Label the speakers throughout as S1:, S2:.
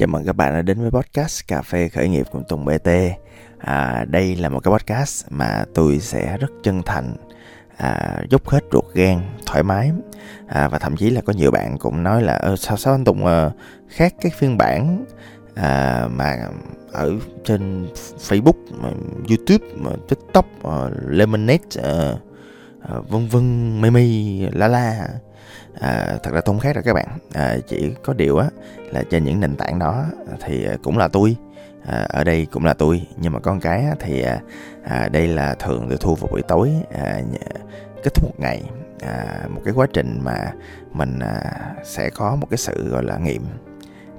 S1: Chào mừng các bạn đã đến với podcast Cà phê khởi nghiệp cùng Tùng BT. À, đây là một cái podcast mà tôi sẽ rất chân thành, à, dốc hết ruột gan, thoải mái. À, và thậm chí là có nhiều bạn cũng nói là Ơ, sao sao anh Tùng à, khác cái phiên bản à, mà ở trên Facebook, YouTube, TikTok, à, Lemonade, à, à, vân vân, mây la la à, thật ra tôi không khác rồi các bạn. À, chỉ có điều á là trên những nền tảng đó thì à, cũng là tôi. À, ở đây cũng là tôi. Nhưng mà con cái á, thì à, à đây là thường tôi thu vào buổi tối à, kết thúc một ngày. À, một cái quá trình mà mình à, sẽ có một cái sự gọi là nghiệm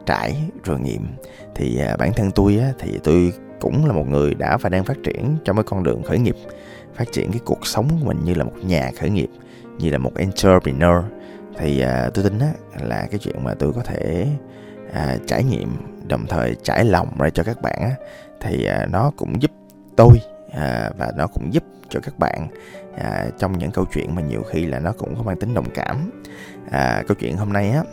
S1: trải rồi nghiệm. Thì à, bản thân tôi á, thì tôi cũng là một người đã và đang phát triển trong cái con đường khởi nghiệp phát triển cái cuộc sống của mình như là một nhà khởi nghiệp như là một entrepreneur thì à, tôi tin á là cái chuyện mà tôi có thể à, trải nghiệm đồng thời trải lòng ra cho các bạn á thì à, nó cũng giúp tôi à, và nó cũng giúp cho các bạn à, trong những câu chuyện mà nhiều khi là nó cũng có mang tính đồng cảm. À, câu chuyện hôm nay á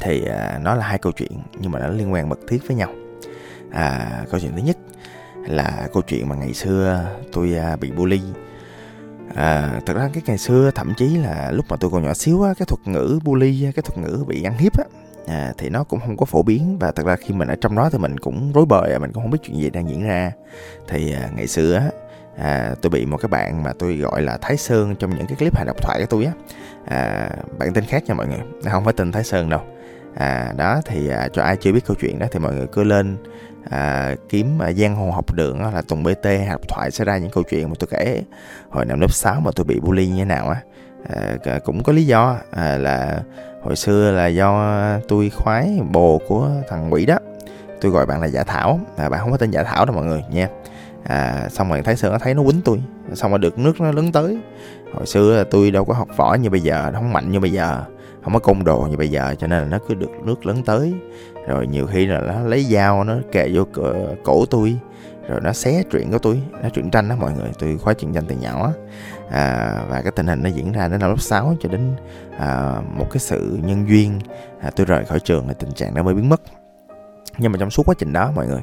S1: thì à, nó là hai câu chuyện nhưng mà nó liên quan mật thiết với nhau. À, câu chuyện thứ nhất là câu chuyện mà ngày xưa tôi à, bị bully à, thật ra cái ngày xưa thậm chí là lúc mà tôi còn nhỏ xíu á cái thuật ngữ bully cái thuật ngữ bị ăn hiếp á à, thì nó cũng không có phổ biến. Và thật ra khi mình ở trong đó thì mình cũng rối bời à, mình cũng không biết chuyện gì đang diễn ra. Thì à, ngày xưa á à, tôi bị một cái bạn mà tôi gọi là Thái Sơn trong những cái clip hài độc thoại của tôi á. À, bạn tên khác nha mọi người. Không phải tên Thái Sơn đâu. À, đó thì à, cho ai chưa biết câu chuyện đó thì mọi người cứ lên à, kiếm à, giang hồ học đường là Tùng BT học thoại sẽ ra những câu chuyện mà tôi kể. Hồi năm lớp 6 mà tôi bị bully như thế nào á à, cũng có lý do à, là hồi xưa là do tôi khoái bồ của thằng quỷ đó. Tôi gọi bạn là giả thảo à, bạn không có tên giả thảo đâu mọi người nha. À, xong rồi thấy sơn nó thấy nó quýnh tôi xong rồi được nước nó lớn tới. Hồi xưa là tôi đâu có học võ như bây giờ không mạnh như bây giờ không có côn đồ như bây giờ cho nên là nó cứ được nước lớn tới rồi nhiều khi là nó lấy dao nó kề vô cổ, cổ tôi. Rồi nó xé chuyện của tôi nó chuyện tranh đó mọi người tôi khóa chuyện tranh từ nhỏ. À, và cái tình hình nó diễn ra đến năm lớp 6 cho đến à, một cái sự nhân duyên à, tôi rời khỏi trường thì tình trạng đó mới biến mất. Nhưng mà trong suốt quá trình đó mọi người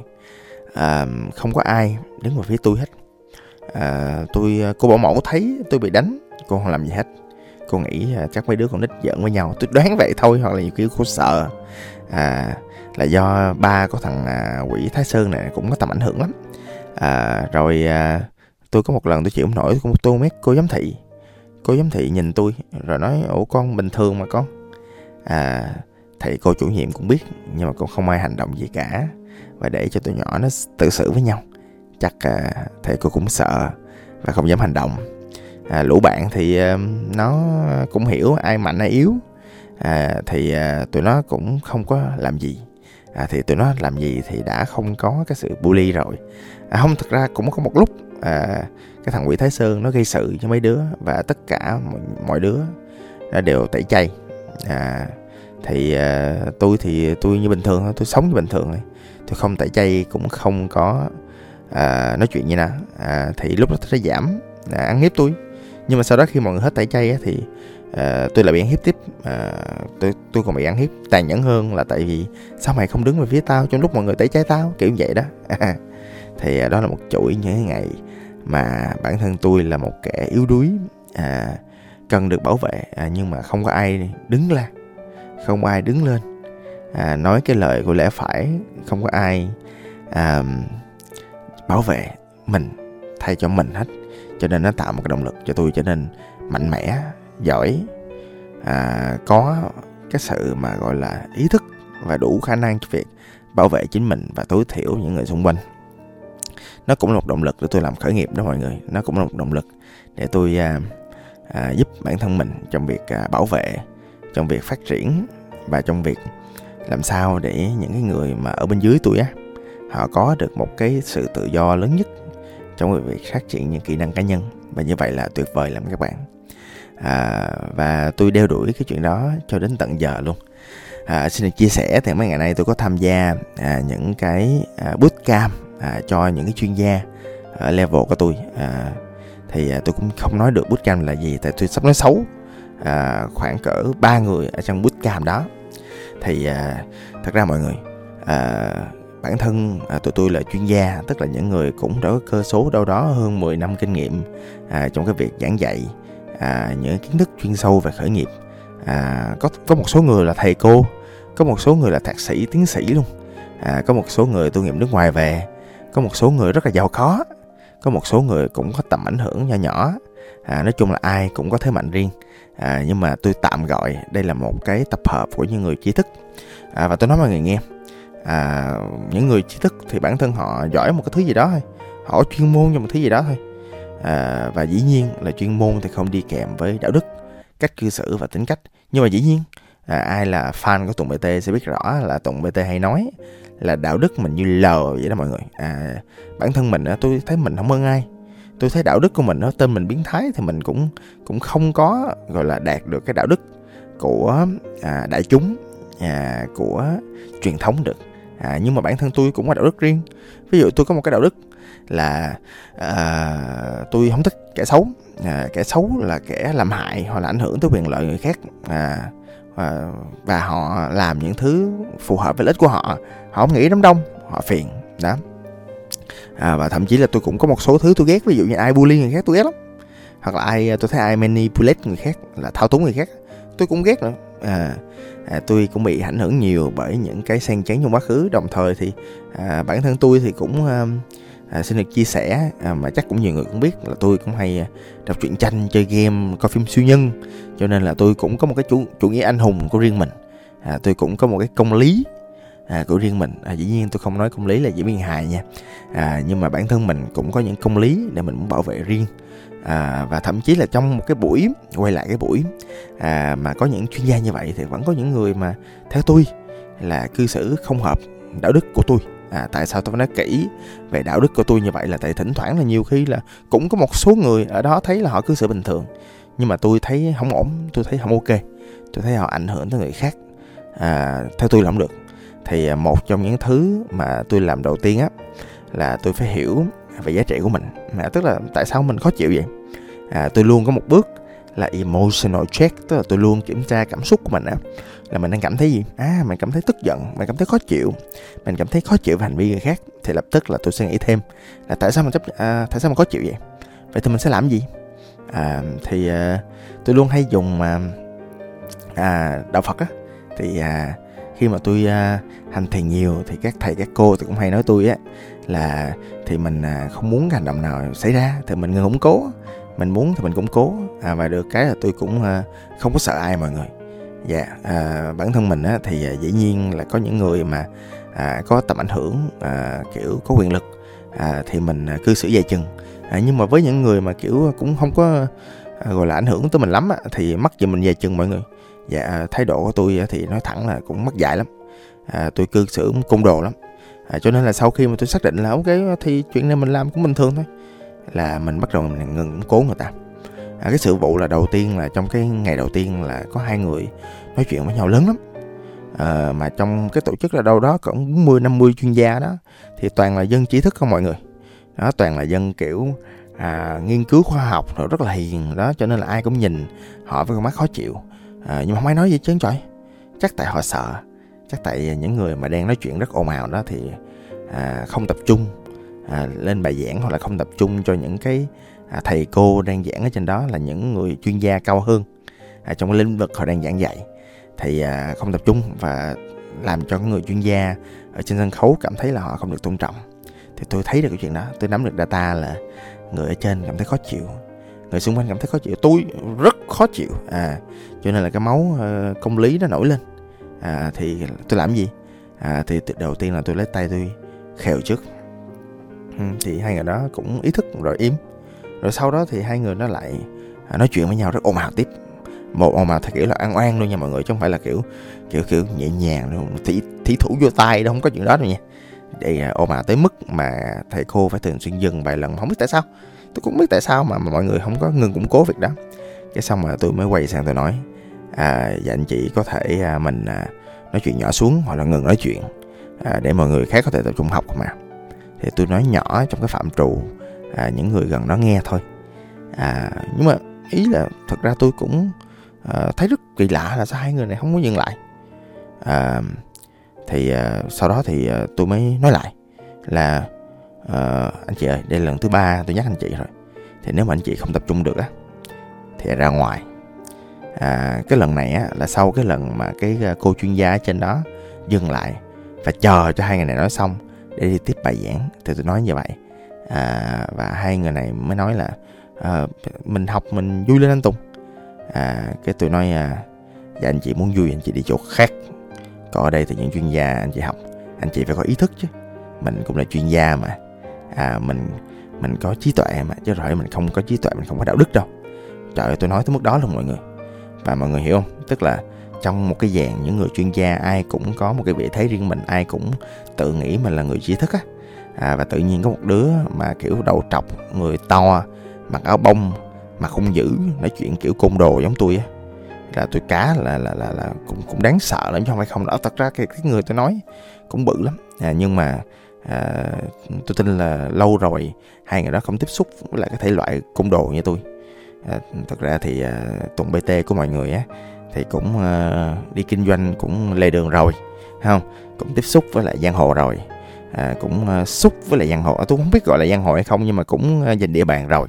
S1: à, không có ai đứng vào phía tôi hết. À, tôi à, cô bảo mẫu thấy tôi bị đánh cô không làm gì hết. Cô nghĩ à, chắc mấy đứa con nít giỡn với nhau. Tôi đoán vậy thôi hoặc là nhiều khi cô sợ. À, là do ba của thằng à, quỷ thái sơn này cũng có tầm ảnh hưởng lắm. À, rồi à, tôi có một lần tôi chịu không nổi tôi, tôi mét cô giám thị cô giám thị nhìn tôi rồi nói ủa con bình thường mà con. À, thầy cô chủ nhiệm cũng biết nhưng mà cũng không ai hành động gì cả và để cho tụi nhỏ nó tự xử với nhau. Chắc à, thầy cô cũng sợ và không dám hành động. À, lũ bạn thì à, nó cũng hiểu ai mạnh ai yếu. À, thì à, tụi nó cũng không có làm gì à, thì tụi nó làm gì thì đã không có cái sự bully rồi. À, không thực ra cũng có một lúc à, cái thằng quỷ thái sơn nó gây sự cho mấy đứa và tất cả mọi, mọi đứa nó đều tẩy chay. À, thì à, tôi thì tôi như bình thường thôi tôi sống như bình thường thôi. Tôi không tẩy chay cũng không có à, nói chuyện như nào. À, thì lúc đó nó sẽ giảm à, ăn hiếp tôi. Nhưng mà sau đó khi mọi người hết tẩy chay á, thì à, tôi là bị ăn hiếp tiếp. À, tôi tôi còn bị ăn hiếp. Tàn nhẫn hơn là tại vì sao mày không đứng về phía tao trong lúc mọi người tẩy chay tao? Kiểu vậy đó. Thì à, đó là một chuỗi những ngày mà bản thân tôi là một kẻ yếu đuối à, cần được bảo vệ. À, nhưng mà không có ai đứng lên không ai đứng lên à, nói cái lời của lẽ phải không có ai à, bảo vệ mình thay cho mình hết. Cho nên nó tạo một cái động lực cho tôi trở nên mạnh mẽ giỏi. À, có cái sự mà gọi là ý thức và đủ khả năng cho việc bảo vệ chính mình và tối thiểu những người xung quanh. Nó cũng là một động lực để tôi làm khởi nghiệp đó mọi người. Nó cũng là một động lực để tôi à, à, giúp bản thân mình trong việc à, bảo vệ trong việc phát triển và trong việc làm sao để những cái người mà ở bên dưới tôi á họ có được một cái sự tự do lớn nhất trong việc phát triển những kỹ năng cá nhân. Và như vậy là tuyệt vời lắm các bạn à, và tôi đeo đuổi cái chuyện đó cho đến tận giờ luôn. À, xin được chia sẻ thì mấy ngày nay tôi có tham gia à, những cái à, bootcamp à, cho những cái chuyên gia ở level của tôi. À, thì à, tôi cũng không nói được bootcamp là gì tại tôi sắp nói xấu à, khoảng cỡ ba người ở trong bootcamp đó. Thì à, thật ra mọi người à, bản thân à, tụi tôi là chuyên gia tức là những người cũng đã có cơ số đâu đó hơn 10 năm kinh nghiệm à, trong cái việc giảng dạy à, những kiến thức chuyên sâu về khởi nghiệp. À, có có một số người là thầy cô có một số người là thạc sĩ tiến sĩ luôn. À, có một số người tu nghiệp nước ngoài về có một số người rất là giàu có có một số người cũng có tầm ảnh hưởng nhỏ nhỏ. À, nói chung là ai cũng có thế mạnh riêng. À, nhưng mà tôi tạm gọi đây là một cái tập hợp của những người trí thức. À, và tôi nói mọi người nghe. À, những người trí thức thì bản thân họ giỏi một cái thứ gì đó thôi. Họ chuyên môn cho một thứ gì đó thôi à, và dĩ nhiên là chuyên môn thì không đi kèm với đạo đức cách cư xử và tính cách. Nhưng mà dĩ nhiên à, ai là fan của Tùng BT sẽ biết rõ là Tùng BT hay nói là đạo đức mình như lờ vậy đó mọi người. À, bản thân mình tôi thấy mình không hơn ai. Tôi thấy đạo đức của mình nó tên mình biến thái thì mình cũng cũng không có gọi là đạt được cái đạo đức của à, đại chúng à, của truyền thống được à, nhưng mà bản thân tôi cũng có đạo đức riêng. Ví dụ tôi có một cái đạo đức là à, tôi không thích kẻ xấu. À, kẻ xấu là kẻ làm hại hoặc là ảnh hưởng tới quyền lợi người khác. À, và, và họ làm những thứ phù hợp với lợi ích của họ. Họ không nghĩ đám đông họ phiền đó. À, và thậm chí là tôi cũng có một số thứ tôi ghét ví dụ như ai bully người khác tôi ghét lắm. Hoặc là ai tôi thấy ai manipulate người khác là thao túng người khác tôi cũng ghét nữa. À, à, tôi cũng bị ảnh hưởng nhiều bởi những cái sang chấn trong quá khứ. Đồng thời thì à, bản thân tôi thì cũng à, à, xin được chia sẻ à, mà chắc cũng nhiều người cũng biết là tôi cũng hay à, đọc truyện tranh chơi game coi phim siêu nhân. Cho nên là tôi cũng có một cái chủ chủ nghĩa anh hùng của riêng mình. À, tôi cũng có một cái công lý à, của riêng mình. À, dĩ nhiên tôi không nói công lý là diễn viên hài nha. À, nhưng mà bản thân mình cũng có những công lý để mình muốn bảo vệ riêng. À, và thậm chí là trong một cái buổi quay lại cái buổi à, mà có những chuyên gia như vậy thì vẫn có những người mà theo tôi là cư xử không hợp đạo đức của tôi. À, tại sao tôi nói kỹ về đạo đức của tôi như vậy là tại thỉnh thoảng là nhiều khi là cũng có một số người ở đó thấy là họ cư xử bình thường. Nhưng mà tôi thấy không ổn tôi thấy không ok tôi thấy họ ảnh hưởng tới người khác. À, theo tôi là không được thì à, một trong những thứ mà tôi làm đầu tiên á là tôi phải hiểu về giá trị của mình. Mà tức là tại sao mình khó chịu vậy? À, tôi luôn có một bước là emotional check tức là tôi luôn kiểm tra cảm xúc của mình á là mình đang cảm thấy gì? À mình cảm thấy tức giận mình cảm thấy khó chịu mình cảm thấy khó chịu về hành vi người khác. Thì lập tức là tôi sẽ nghĩ thêm là tại sao mình chấp à, tại sao mình khó chịu vậy? Vậy thì mình sẽ làm gì? À, thì à, tôi luôn hay dùng à, à, đạo phật á. Thì à, khi mà tôi uh, hành thiền nhiều thì các thầy các cô thì cũng hay nói tôi á là thì mình uh, không muốn hành động nào xảy ra thì mình ngừng củng cố mình muốn thì mình củng cố. À, và được cái là tôi cũng uh, không có sợ ai mọi người. Dạ à, bản thân mình á, thì dĩ nhiên là có những người mà à, có tầm ảnh hưởng à, kiểu có quyền lực à, thì mình cư xử dè chừng. À, nhưng mà với những người mà kiểu cũng không có à, gọi là ảnh hưởng tới mình lắm á, thì mắc gì mình dè chừng mọi người dạ thái độ của tôi thì nói thẳng là cũng mất dạy lắm. À, tôi cư xử cung đồ lắm. À, cho nên là sau khi mà tôi xác định là ok thì chuyện này mình làm cũng bình thường thôi. Là mình bắt đầu mình ngừng cố người ta. À, cái sự vụ là đầu tiên là trong cái ngày đầu tiên là có hai người nói chuyện với nhau lớn lắm. À, mà trong cái tổ chức là đâu đó cũng 40 50 chuyên gia đó thì toàn là dân trí thức không mọi người. Đó toàn là dân kiểu à, nghiên cứu khoa học rồi rất là hiền đó cho nên là ai cũng nhìn họ với con mắt khó chịu à, nhưng mà không ai nói gì chứ trời. Chắc tại họ sợ. Chắc tại những người mà đang nói chuyện rất ồn ào đó thì à, không tập trung à, lên bài giảng hoặc là không tập trung cho những cái à, thầy cô đang giảng ở trên đó là những người chuyên gia cao hơn à, trong cái lĩnh vực họ đang giảng dạy. Thì à, không tập trung và làm cho người chuyên gia ở trên sân khấu cảm thấy là họ không được tôn trọng. Thì tôi thấy được cái chuyện đó. Tôi nắm được data là người ở trên cảm thấy khó chịu người xung quanh cảm thấy khó chịu. Tôi rất khó chịu. À cho nên là cái máu ờ, công lý nó nổi lên. À, thì tôi làm gì? À, thì đầu tiên là tôi lấy tay tôi khều trước. Ừ, thì hai người đó cũng ý thức rồi im. Rồi sau đó thì hai người nó lại à, nói chuyện với nhau rất ồn ào tiếp. Một ồn ào theo kiểu là ăn oan luôn nha mọi người chứ không phải là kiểu kiểu kiểu nhẹ nhàng luôn thí, thí thủ vô tay đâu không có chuyện đó đâu nha. Để ồn ào tới mức mà thầy cô phải thường xuyên dừng vài lần không biết tại sao tôi cũng biết tại sao mà, mà mọi người không có ngừng củng cố việc đó. Cái xong mà tôi mới quay sang tôi nói à, dạ anh chị có thể à, mình à, nói chuyện nhỏ xuống hoặc là ngừng nói chuyện à, để mọi người khác có thể tập trung học mà. Thì tôi nói nhỏ trong cái phạm trù à, những người gần đó nghe thôi. À, nhưng mà ý là thật ra tôi cũng à, thấy rất kỳ lạ là sao hai người này không có dừng lại. À, thì à, sau đó thì à, tôi mới nói lại là uh, anh chị ơi đây là lần thứ ba tôi nhắc anh chị rồi. Thì nếu mà anh chị không tập trung được á thì ra ngoài. À, cái lần này á là sau cái lần mà cái ờ, cô chuyên gia ở trên đó dừng lại và chờ cho hai người này nói xong để đi tiếp bài giảng thì tôi nói như vậy. À, và hai người này mới nói là à, mình học mình vui lên anh Tùng. À, cái tôi nói à, dạ anh chị muốn vui anh chị đi chỗ khác. Còn ở đây thì những chuyên gia anh chị học anh chị phải có ý thức chứ. Mình cũng là chuyên gia mà à, mình mình có trí tuệ mà chứ rồi mình không có trí tuệ mình không có đạo đức đâu. Trời ơi tôi nói tới mức đó luôn mọi người. Và mọi người hiểu không? Tức là trong một cái dàn những người chuyên gia ai cũng có một cái vị thế riêng mình ai cũng tự nghĩ mình là người trí thức á. À, và tự nhiên có một đứa mà kiểu đầu trọc người to mặc áo bông mà không giữ nói chuyện kiểu côn đồ giống tôi á. Là tôi cá là là là, là cũng cũng đáng sợ lắm chứ không phải không. Đó thật ra cái, cái người tôi nói cũng bự lắm. À, nhưng mà à, tôi tin là lâu rồi hai người đó không tiếp xúc với lại cái thể loại côn đồ như tôi. À, thật ra thì à, tuần bt của mọi người á thì cũng à, đi kinh doanh cũng lề đường rồi không? Cũng tiếp xúc với lại giang hồ rồi. À, cũng à, xúc với lại giang hồ. À, tôi không biết gọi là giang hồ hay không nhưng mà cũng à, giành địa bàn rồi.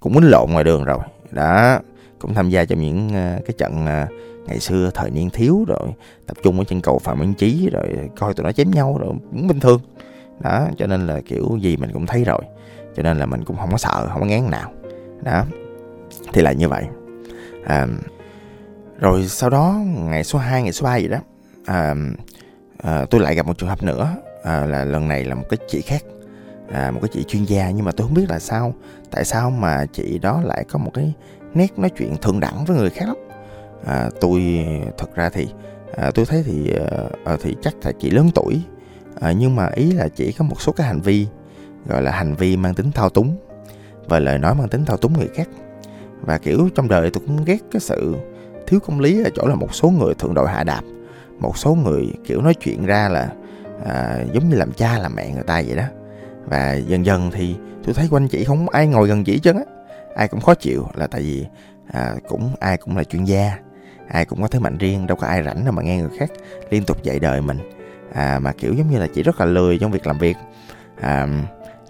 S1: Cũng muốn lộn ngoài đường rồi. Đó cũng tham gia trong những à, cái trận à, ngày xưa thời niên thiếu rồi tập trung ở trên cầu phạm minh trí rồi coi tụi nó chém nhau rồi cũng bình thường đó cho nên là kiểu gì mình cũng thấy rồi. Cho nên là mình cũng không có sợ không có ngán nào. Đó thì là như vậy. À, rồi sau đó ngày số 2, ngày số 3 gì đó à, à, tôi lại gặp một trường hợp nữa. À, là lần này là một cái chị khác à, một cái chị chuyên gia. Nhưng mà tôi không biết là sao tại sao mà chị đó lại có một cái nét nói chuyện thượng đẳng với người khác lắm. À, tôi thật ra thì à, tôi thấy thì à, thì chắc là chị lớn tuổi à, nhưng mà ý là chỉ có một số cái hành vi gọi là hành vi mang tính thao túng và lời nói mang tính thao túng người khác. Và kiểu trong đời tôi cũng ghét cái sự thiếu công lý ở chỗ là một số người thượng đội hạ đạp một số người kiểu nói chuyện ra là à, giống như làm cha làm mẹ người ta vậy đó. Và dần dần thì tôi thấy quanh chị không ai ngồi gần chị chân á ai cũng khó chịu là tại vì à, cũng ai cũng là chuyên gia ai cũng có thế mạnh riêng đâu có ai rảnh đâu mà nghe người khác liên tục dạy đời mình à, mà kiểu giống như là chị rất là lười trong việc làm việc. À,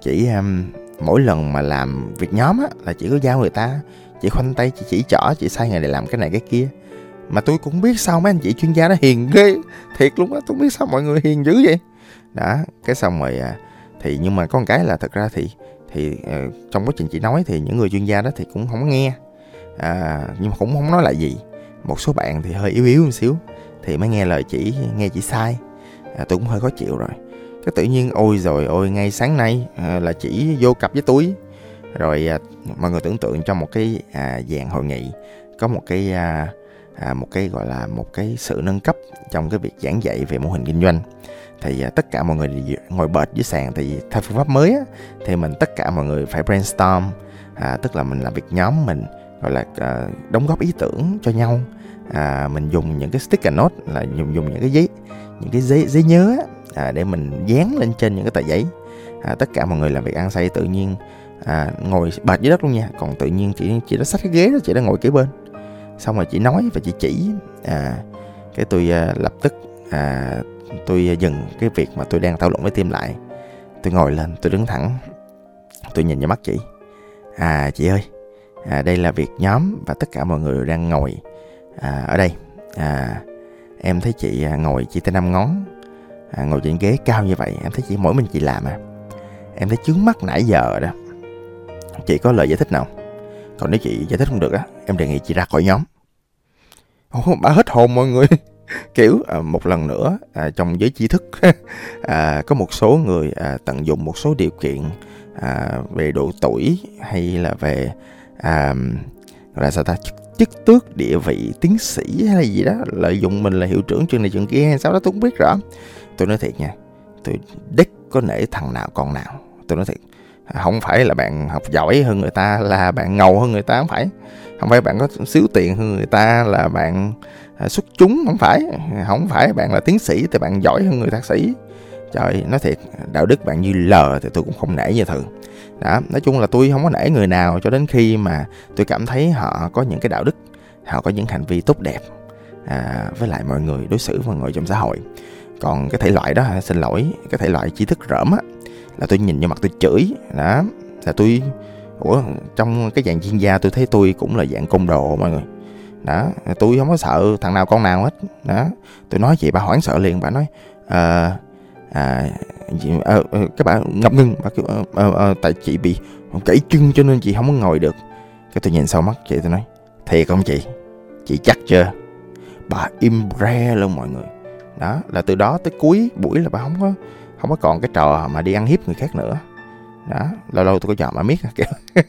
S1: chỉ um, mỗi lần mà làm việc nhóm á là chỉ có giao người ta chị khoanh tay chị chỉ trỏ chị sai người để làm cái này cái kia. Mà tôi cũng biết sao mấy anh chị chuyên gia nó hiền ghê thiệt luôn á tôi biết sao mọi người hiền dữ vậy. Đó cái xong rồi à, thì nhưng mà có một cái là thật ra thì thì uh, trong quá trình chị nói thì những người chuyên gia đó thì cũng không nghe. À, nhưng mà cũng không nói lại gì. Một số bạn thì hơi yếu yếu một xíu thì mới nghe lời chỉ nghe chị sai à, tôi cũng hơi khó chịu rồi. Cái tự nhiên ôi rồi ôi ngay sáng nay à, là chỉ vô cặp với túi rồi à, mọi người tưởng tượng trong một cái à, dàn hội nghị có một cái à, à, một cái gọi là một cái sự nâng cấp trong cái việc giảng dạy về mô hình kinh doanh. Thì à, tất cả mọi người ngồi bệt dưới sàn. Thì theo phương pháp mới á, thì mình tất cả mọi người phải brainstorm à, tức là mình làm việc nhóm mình gọi là à, đóng góp ý tưởng cho nhau. À, mình dùng những cái sticker note là dùng dùng những cái giấy những cái giấy giấy nhớ à, để mình dán lên trên những cái tờ giấy. À, tất cả mọi người làm việc ăn say tự nhiên à, ngồi bệt dưới đất luôn nha. Còn tự nhiên chị chị đã xách cái ghế đó chị đã ngồi kế bên. Xong rồi chị nói và chị chỉ à, cái tôi à, lập tức à, tôi dừng cái việc mà tôi đang thảo luận với tim lại. Tôi ngồi lên tôi đứng thẳng tôi nhìn vào mắt chị. À chị ơi à, đây là việc nhóm và tất cả mọi người đang ngồi à, ở đây. À, em thấy chị à, ngồi chỉ tới năm ngón à, ngồi trên ghế cao như vậy em thấy chỉ mỗi mình chị làm à. Em thấy chướng mắt nãy giờ đó. Chị có lời giải thích nào? Còn nếu chị giải thích không được á em đề nghị chị ra khỏi nhóm. Ồ, bà hết hồn mọi người. Kiểu à, một lần nữa à, trong giới trí thức à, có một số người à, tận dụng một số điều kiện à, về độ tuổi hay là về à, là sao ta? Chức, chức tước địa vị tiến sĩ hay gì đó lợi dụng mình là hiệu trưởng trường này trường kia hay sao đó tôi không biết rõ. Tôi nói thiệt nha tôi đích có nể thằng nào con nào. Tôi nói thiệt không phải là bạn học giỏi hơn người ta là bạn ngầu hơn người ta không phải. Không phải bạn có xíu tiền hơn người ta là bạn à, xuất chúng không phải. Không phải bạn là tiến sĩ thì bạn giỏi hơn người thạc sĩ. Trời nói thiệt đạo đức bạn như lờ thì tôi cũng không nể như thường đó nói chung là tôi không có nể người nào cho đến khi mà tôi cảm thấy họ có những cái đạo đức họ có những hành vi tốt đẹp à, với lại mọi người đối xử mọi người trong xã hội. Còn cái thể loại đó xin lỗi cái thể loại trí thức rỡm á là tôi nhìn vô mặt tôi chửi. Đó là tôi ủa trong cái dạng chuyên gia tôi thấy tôi cũng là dạng côn đồ mọi người. Đó tôi không có sợ thằng nào con nào hết. Đó tôi nói chị bà hoảng sợ liền bà nói ờ, à, à, à, các bạn ngập ngừng bà kêu à, à, tại chị bị gãy chân cho nên chị không có ngồi được. Cái tôi nhìn sau mắt chị tôi nói thiệt không chị? Chị chắc chưa? Bà im re luôn mọi người. Đó là từ đó tới cuối buổi là bà không có không có còn cái trò mà đi ăn hiếp người khác nữa. Đó lâu lâu tôi có chọn mà miết kiểu.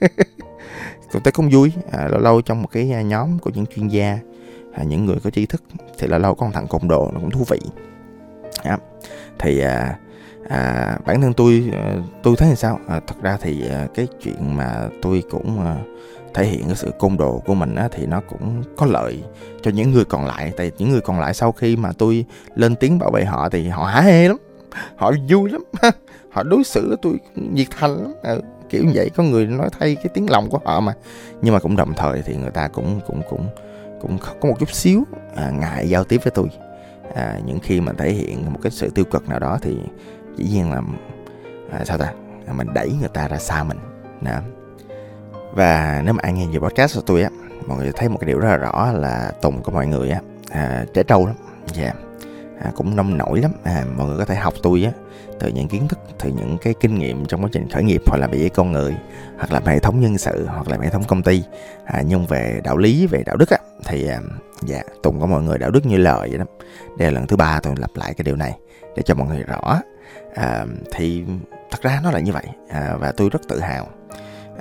S1: Tôi thấy cũng vui. À, lâu lâu trong một cái à, nhóm của những chuyên gia à, những người có tri thức thì là lâu có một thằng cộng đồ nó cũng thú vị. À, thì à, à, bản thân tôi ờ, tôi thấy là sao? À, thật ra thì ờ, cái chuyện mà tôi cũng ờ, thể hiện cái sự côn đồ của mình á, thì nó cũng có lợi cho những người còn lại. Tại những người còn lại sau khi mà tôi lên tiếng bảo vệ họ thì họ há hê lắm họ vui lắm họ đối xử với tôi nhiệt thành lắm. Ừ, kiểu như vậy có người nói thay cái tiếng lòng của họ mà. Nhưng mà cũng đồng thời thì người ta cũng cũng cũng cũng có một chút xíu à, ngại giao tiếp với tôi. À, những khi mà thể hiện một cái sự tiêu cực nào đó thì dĩ nhiên là à, sao ta à, mình đẩy người ta ra xa mình đó. và nếu mà ai nghe về podcast của tôi á mọi người thấy một cái điều rất là rõ là tùng của mọi người á à, trẻ trâu lắm dạ yeah. à, cũng nông nổi lắm à, mọi người có thể học tôi á từ những kiến thức từ những cái kinh nghiệm trong quá trình khởi nghiệp hoặc là về con người hoặc là hệ thống nhân sự hoặc là hệ thống công ty à, nhưng về đạo lý về đạo đức á thì à, dạ tùng có mọi người đạo đức như lời vậy đó. Đây là lần thứ ba tôi lặp lại cái điều này để cho mọi người rõ. À, thì thật ra nó là như vậy. À, và tôi rất tự hào.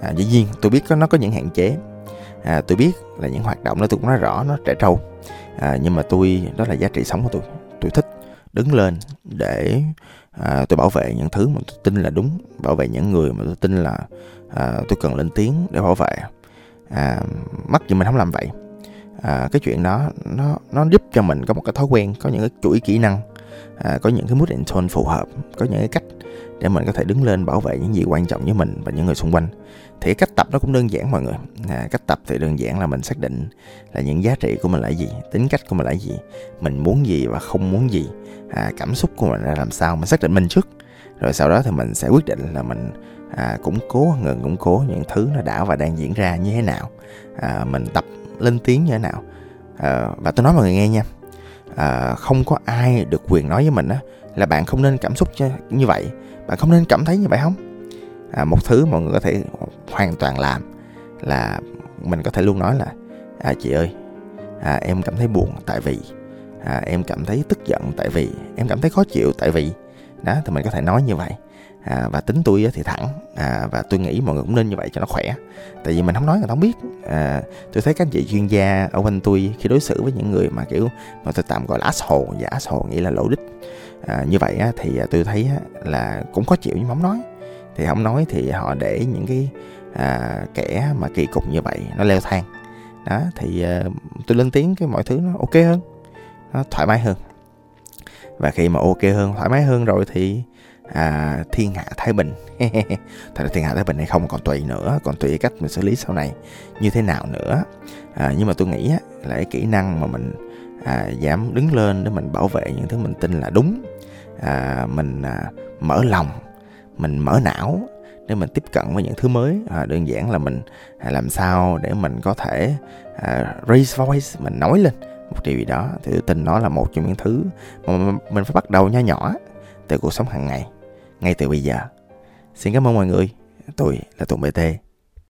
S1: À, dĩ nhiên tôi biết có nó có những hạn chế. À, tôi biết là những hoạt động đó tôi cũng nói rõ nó trẻ trâu. À, nhưng mà tôi đó là giá trị sống của tôi. Tôi thích đứng lên để à, tôi bảo vệ những thứ mà tôi tin là đúng bảo vệ những người mà tôi tin là à, tôi cần lên tiếng để bảo vệ. À, mắc gì mình không làm vậy à, cái chuyện đó nó nó giúp cho mình có một cái thói quen có những cái chuỗi kỹ năng à, có những cái mood and tone phù hợp có những cái cách để mình có thể đứng lên bảo vệ những gì quan trọng với mình và những người xung quanh. Thì cách tập nó cũng đơn giản mọi người. À, cách tập thì đơn giản là mình xác định là những giá trị của mình là gì tính cách của mình là gì mình muốn gì và không muốn gì à, cảm xúc của mình là làm sao mình xác định mình trước. Rồi sau đó thì mình sẽ quyết định là mình à, củng cố ngừng củng cố những thứ nó đã và đang diễn ra như thế nào. À, mình tập lên tiếng như thế nào. À, và tôi nói mọi người nghe nha. À, không có ai được quyền nói với mình á là bạn không nên cảm xúc như vậy. Bạn không nên cảm thấy như vậy không? À, một thứ mọi người có thể hoàn toàn làm là mình có thể luôn nói là à, chị ơi à, em cảm thấy buồn tại vì à, em cảm thấy tức giận tại vì em cảm thấy khó chịu tại vì. Đó thì mình có thể nói như vậy à, và tính tôi thì thẳng. À, và tôi nghĩ mọi người cũng nên như vậy cho nó khỏe. Tại vì mình không nói người ta không biết. À, tôi thấy các anh chị chuyên gia ở quanh tôi khi đối xử với những người mà kiểu mà tôi tạm gọi là asshole và asshole nghĩa là lỗ đích. À, như vậy á, thì à, tôi thấy á, là cũng khó chịu nhưng mà không nói. Thì không nói thì họ để những cái à, kẻ mà kỳ cục như vậy nó leo thang. Đó thì à, tôi lên tiếng cái mọi thứ nó ok hơn nó thoải mái hơn và khi mà ok hơn thoải mái hơn rồi thì à, thiên hạ thái bình. Thật ra thiên hạ thái bình hay không còn tùy nữa còn tùy cách mình xử lý sau này như thế nào nữa. À, nhưng mà tôi nghĩ á, là cái kỹ năng mà mình à, dám đứng lên để mình bảo vệ những thứ mình tin là đúng. À, mình à, mở lòng mình mở não để mình tiếp cận với những thứ mới. À, đơn giản là mình à, làm sao để mình có thể à, raise voice mình nói lên một điều gì đó, thì tôi tin nó là một trong những thứ mà mình phải bắt đầu nhỏ nhỏ từ cuộc sống hàng ngày, ngay từ bây giờ. Xin cảm ơn mọi người. Tôi là tùng bt